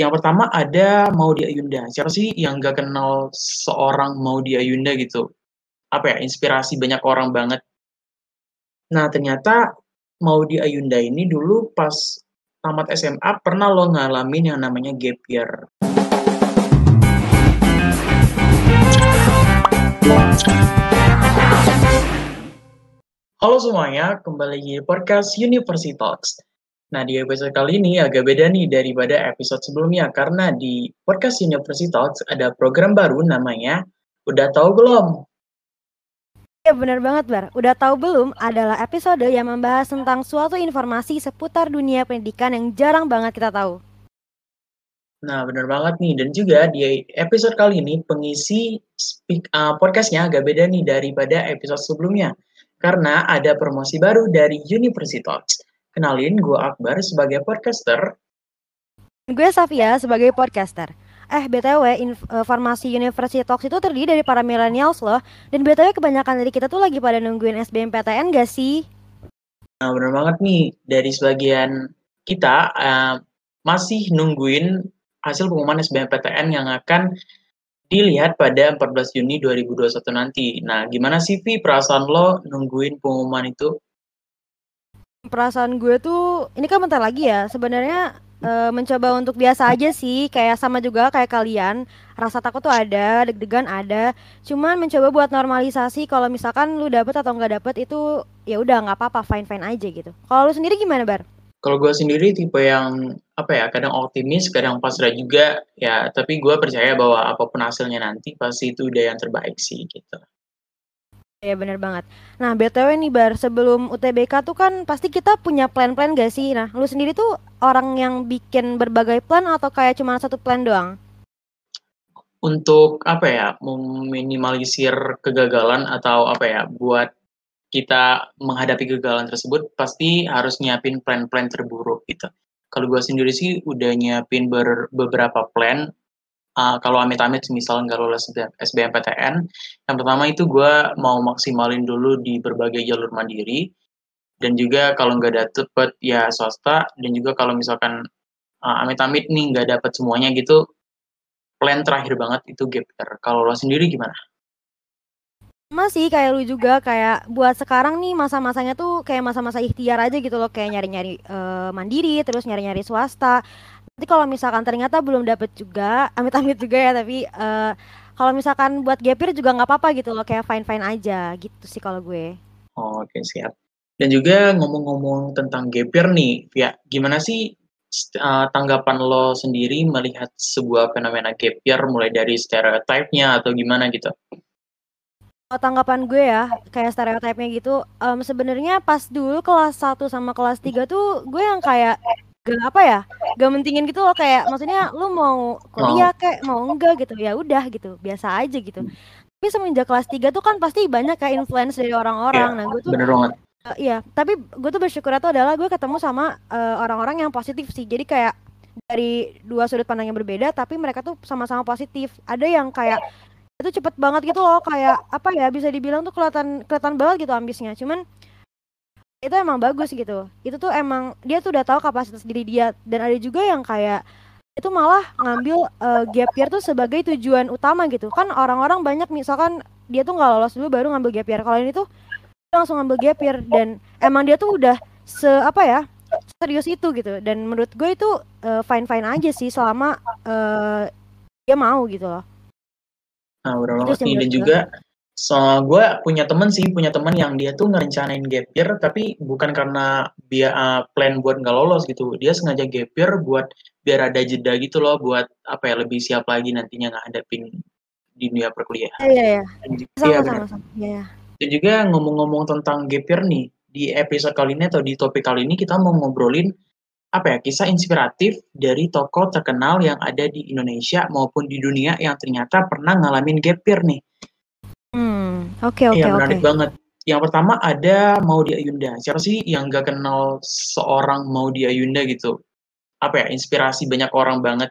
Yang pertama ada Maudy Ayunda. Siapa sih yang nggak kenal seorang Maudy Ayunda gitu? Apa ya, inspirasi banyak orang banget. Nah, ternyata Maudy Ayunda ini dulu pas tamat SMA pernah lo ngalamin yang namanya gap year. Halo semuanya, kembali lagi di podcast University Talks. Nah, di episode kali ini agak beda nih daripada episode sebelumnya, karena di podcast University Talks ada program baru namanya Udah Tahu Belum? Ya benar banget Bar, Udah Tahu Belum adalah episode yang membahas tentang suatu informasi seputar dunia pendidikan yang jarang banget kita tahu. Nah, benar banget nih. Dan juga di episode kali ini pengisi speak, uh, podcastnya agak beda nih daripada episode sebelumnya karena ada promosi baru dari University Talks. Kenalin, gue Akbar sebagai podcaster. Gue Safia sebagai podcaster. Eh, BTW, informasi University Talks itu terdiri dari para millennials loh. Dan BTW kebanyakan dari kita tuh lagi pada nungguin SBMPTN gak sih? Nah, bener banget nih. Dari sebagian kita uh, masih nungguin hasil pengumuman SBMPTN yang akan dilihat pada 14 Juni 2021 nanti. Nah, gimana sih Vi perasaan lo nungguin pengumuman itu? Perasaan gue tuh ini kan bentar lagi ya. Sebenarnya e, mencoba untuk biasa aja sih, kayak sama juga kayak kalian. Rasa takut tuh ada, deg-degan ada. Cuman mencoba buat normalisasi kalau misalkan lu dapet atau nggak dapet itu ya udah nggak apa-apa, fine-fine aja gitu. Kalau lu sendiri gimana, Bar? Kalau gue sendiri tipe yang apa ya kadang optimis, kadang pasrah juga ya. Tapi gue percaya bahwa apa pun hasilnya nanti pasti itu udah yang terbaik sih gitu. Ya bener banget. Nah btw nih bar sebelum UTBK tuh kan pasti kita punya plan-plan gak sih? Nah lu sendiri tuh orang yang bikin berbagai plan atau kayak cuma satu plan doang? Untuk apa ya meminimalisir kegagalan atau apa ya buat kita menghadapi kegagalan tersebut pasti harus nyiapin plan-plan terburuk gitu. Kalau gue sendiri sih udah nyiapin ber, beberapa plan. Uh, kalau amit-amit misal nggak lolos SBMPTN, yang pertama itu gue mau maksimalin dulu di berbagai jalur mandiri, dan juga kalau nggak dapet ya swasta, dan juga kalau misalkan uh, amit-amit nih nggak dapet semuanya gitu, plan terakhir banget itu year. Kalau lo sendiri gimana? Masih kayak lu juga kayak buat sekarang nih masa-masanya tuh kayak masa-masa ikhtiar aja gitu loh kayak nyari-nyari uh, mandiri terus nyari-nyari swasta. Nanti kalau misalkan ternyata belum dapet juga, amit-amit juga ya tapi uh, kalau misalkan buat gapir juga nggak apa-apa gitu loh kayak fine-fine aja gitu sih kalau gue. Oh, Oke, okay, siap. Dan juga ngomong-ngomong tentang gapir nih, ya gimana sih uh, tanggapan lo sendiri melihat sebuah fenomena gapir mulai dari stereotipnya atau gimana gitu? Tanggapan gue ya kayak stereotipnya gitu um, sebenarnya pas dulu kelas 1 sama kelas 3 tuh gue yang kayak gak apa ya gak mentingin gitu loh kayak maksudnya lu mau kuliah kayak mau enggak gitu ya udah gitu biasa aja gitu. Tapi semenjak kelas 3 tuh kan pasti banyak kayak influence dari orang-orang. Ya, nah gue tuh bener banget. Uh, iya tapi gue tuh bersyukur itu adalah gue ketemu sama uh, orang-orang yang positif sih. Jadi kayak dari dua sudut pandang yang berbeda tapi mereka tuh sama-sama positif. Ada yang kayak itu cepet banget gitu loh kayak apa ya bisa dibilang tuh kelihatan kelihatan banget gitu ambisnya. Cuman itu emang bagus gitu. Itu tuh emang dia tuh udah tahu kapasitas diri dia. Dan ada juga yang kayak itu malah ngambil uh, gap year tuh sebagai tujuan utama gitu. Kan orang-orang banyak misalkan dia tuh nggak lolos dulu baru ngambil gap year. Kalau ini tuh langsung ngambil gap year. Dan emang dia tuh udah se apa ya serius itu gitu. Dan menurut gue itu uh, eh, fine fine aja sih selama uh, dia mau gitu loh Nah, udah banget nih dan juga so gue punya temen sih punya temen yang dia tuh ngerencanain gap year tapi bukan karena dia uh, plan buat nggak lolos gitu dia sengaja gap year buat biar ada jeda gitu loh buat apa ya lebih siap lagi nantinya ngadepin di dunia perkuliahan. Iya iya. Sama iya, sama sama. Iya. Dan juga ngomong-ngomong tentang gap year nih di episode kali ini atau di topik kali ini kita mau ngobrolin apa ya kisah inspiratif dari tokoh terkenal yang ada di Indonesia maupun di dunia yang ternyata pernah ngalamin gap year nih. Hmm, oke oke iya, oke. menarik banget. Yang pertama ada Maudi Ayunda. Siapa sih yang gak kenal seorang Maudi Ayunda gitu? Apa ya inspirasi banyak orang banget.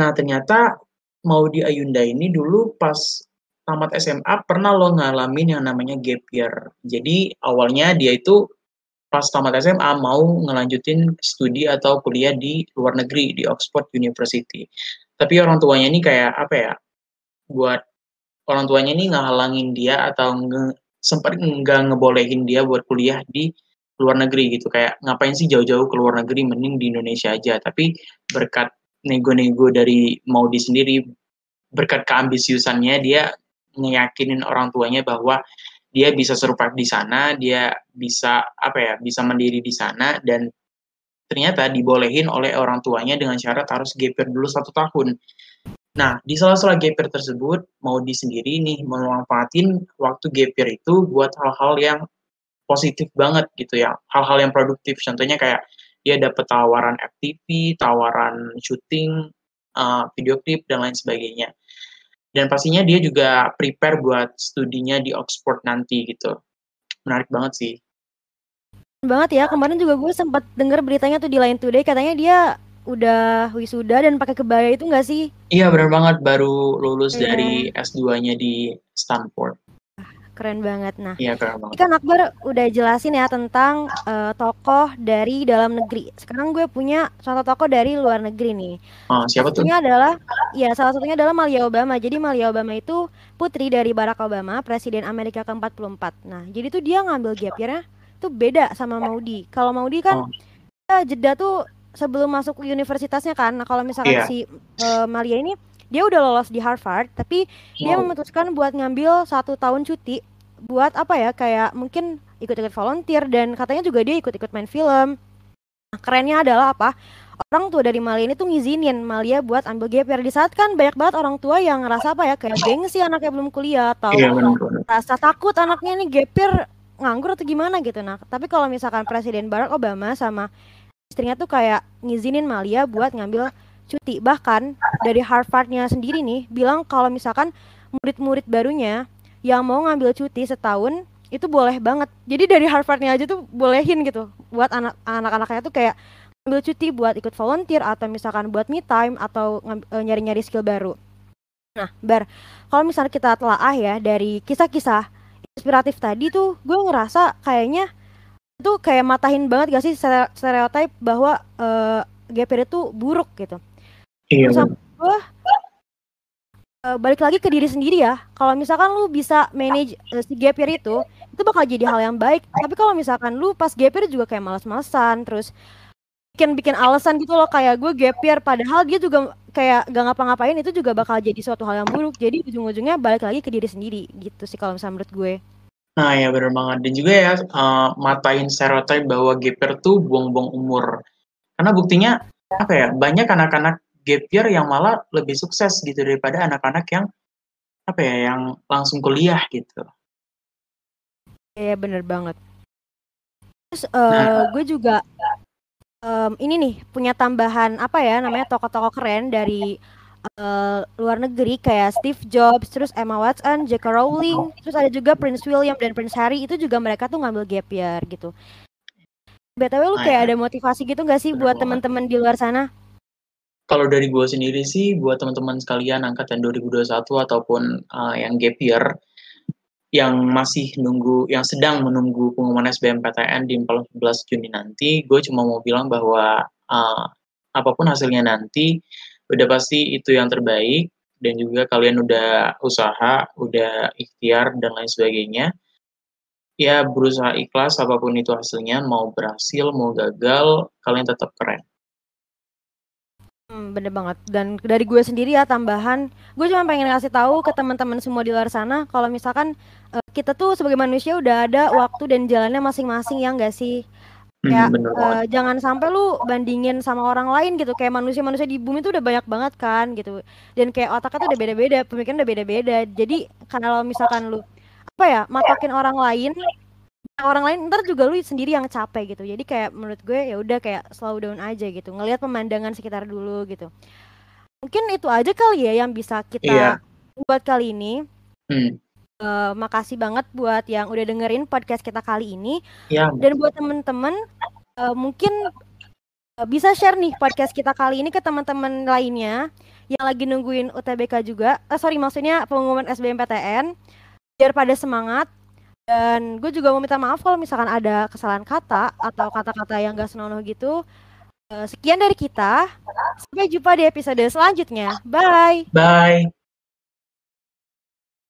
Nah ternyata Maudi Ayunda ini dulu pas tamat SMA pernah lo ngalamin yang namanya gap year. Jadi awalnya dia itu pas tamat SMA mau ngelanjutin studi atau kuliah di luar negeri di Oxford University. Tapi orang tuanya ini kayak apa ya? Buat orang tuanya ini ngehalangin dia atau nge, sempat nggak ngebolehin dia buat kuliah di luar negeri gitu kayak ngapain sih jauh-jauh ke luar negeri mending di Indonesia aja tapi berkat nego-nego dari Maudi sendiri berkat keambisiusannya dia ngeyakinin orang tuanya bahwa dia bisa survive di sana, dia bisa apa ya, bisa mandiri di sana dan ternyata dibolehin oleh orang tuanya dengan syarat harus gap year dulu satu tahun. Nah, di sela-sela gap year tersebut, mau di sendiri nih memanfaatin waktu gap year itu buat hal-hal yang positif banget gitu ya, hal-hal yang produktif. Contohnya kayak dia dapat tawaran FTV, tawaran syuting, uh, video klip dan lain sebagainya dan pastinya dia juga prepare buat studinya di Oxford nanti gitu. Menarik banget sih. Banget ya kemarin juga gue sempat denger beritanya tuh di Line Today katanya dia udah wisuda dan pakai kebaya itu enggak sih? Iya benar banget baru lulus yeah. dari S2-nya di Stanford keren banget. Nah, iya keren banget. Kan Akbar udah jelasin ya tentang uh, tokoh dari dalam negeri. Sekarang gue punya contoh tokoh dari luar negeri nih. Oh, siapa tuh? adalah, ya salah satunya adalah Malia Obama. Jadi Malia Obama itu putri dari Barack Obama, Presiden Amerika ke-44. Nah, jadi tuh dia ngambil gap year tuh beda sama Maudi. Kalau Maudi kan oh. jeda tuh sebelum masuk universitasnya kan. Nah, kalau misalkan yeah. si uh, Malia ini dia udah lolos di Harvard tapi wow. dia memutuskan buat ngambil satu tahun cuti buat apa ya kayak mungkin ikut-ikut volunteer dan katanya juga dia ikut-ikut main film. Nah, kerennya adalah apa? Orang tua dari Malia ini tuh ngizinin Malia buat ambil gap year. Di saat kan banyak banget orang tua yang ngerasa apa ya kayak gengsi anaknya belum kuliah atau iya, rasa takut anaknya ini gap year nganggur atau gimana gitu. Nah tapi kalau misalkan Presiden Barack Obama sama istrinya tuh kayak ngizinin Malia buat ngambil cuti. Bahkan dari Harvardnya sendiri nih bilang kalau misalkan murid-murid barunya yang mau ngambil cuti setahun itu boleh banget. Jadi dari Harvardnya aja tuh bolehin gitu buat anak anak-anaknya tuh kayak ngambil cuti buat ikut volunteer atau misalkan buat me time atau e, nyari-nyari skill baru. Nah, Bar, kalau misalnya kita telah ya dari kisah-kisah inspiratif tadi tuh, gue ngerasa kayaknya itu kayak matahin banget gak sih stereotip bahwa uh, year itu buruk gitu. Iya. Terus gue uh, balik lagi ke diri sendiri ya. Kalau misalkan lu bisa manage uh, si gap year itu, itu bakal jadi hal yang baik. Tapi kalau misalkan lu pas gap year juga kayak malas-malasan, terus bikin bikin alasan gitu loh kayak gue gap year padahal dia juga kayak gak ngapa-ngapain itu juga bakal jadi suatu hal yang buruk jadi ujung-ujungnya balik lagi ke diri sendiri gitu sih kalau misalnya menurut gue nah ya benar banget dan juga ya uh, matain stereotip bahwa gap year tuh buang-buang umur karena buktinya apa ya banyak anak-anak gap year yang malah lebih sukses gitu daripada anak-anak yang apa ya yang langsung kuliah gitu. Iya bener banget. Terus uh, nah. gue juga um, ini nih punya tambahan apa ya namanya tokoh-tokoh keren dari uh, luar negeri kayak Steve Jobs, terus Emma Watson, J.K. Rowling, terus ada juga Prince William dan Prince Harry itu juga mereka tuh ngambil gap year gitu. BTW lu nah, kayak ya. ada motivasi gitu gak sih buat teman-teman di luar sana? Kalau dari gue sendiri sih, buat teman-teman sekalian angkatan 2021 ataupun uh, yang gap year, yang masih nunggu, yang sedang menunggu pengumuman SBMPTN di 14 Juni nanti, gue cuma mau bilang bahwa uh, apa pun hasilnya nanti, udah pasti itu yang terbaik, dan juga kalian udah usaha, udah ikhtiar, dan lain sebagainya. Ya, berusaha ikhlas apa pun itu hasilnya, mau berhasil, mau gagal, kalian tetap keren. Hmm, bener banget. Dan dari gue sendiri ya tambahan, gue cuma pengen ngasih tahu ke teman-teman semua di luar sana kalau misalkan uh, kita tuh sebagai manusia udah ada waktu dan jalannya masing-masing ya enggak sih? Kayak hmm, uh, jangan sampai lu bandingin sama orang lain gitu. Kayak manusia-manusia di bumi tuh udah banyak banget kan gitu. Dan kayak otaknya tuh udah beda-beda, pemikiran udah beda-beda. Jadi kalau misalkan lu apa ya, matokin orang lain orang lain ntar juga lu sendiri yang capek gitu. Jadi kayak menurut gue ya udah kayak slow down aja gitu. Ngelihat pemandangan sekitar dulu gitu. Mungkin itu aja kali ya yang bisa kita iya. buat kali ini. Hmm. uh, makasih banget buat yang udah dengerin podcast kita kali ini. Ya. dan buat temen-temen uh, mungkin uh, bisa share nih podcast kita kali ini ke teman-teman lainnya yang lagi nungguin UTBK juga. Uh, sorry maksudnya pengumuman SBMPTN biar pada semangat Dan gue juga mau minta maaf kalau misalkan ada kesalahan kata atau kata-kata yang gak senonoh gitu. Uh, sekian dari kita. Sampai jumpa di episode selanjutnya. Bye. Bye.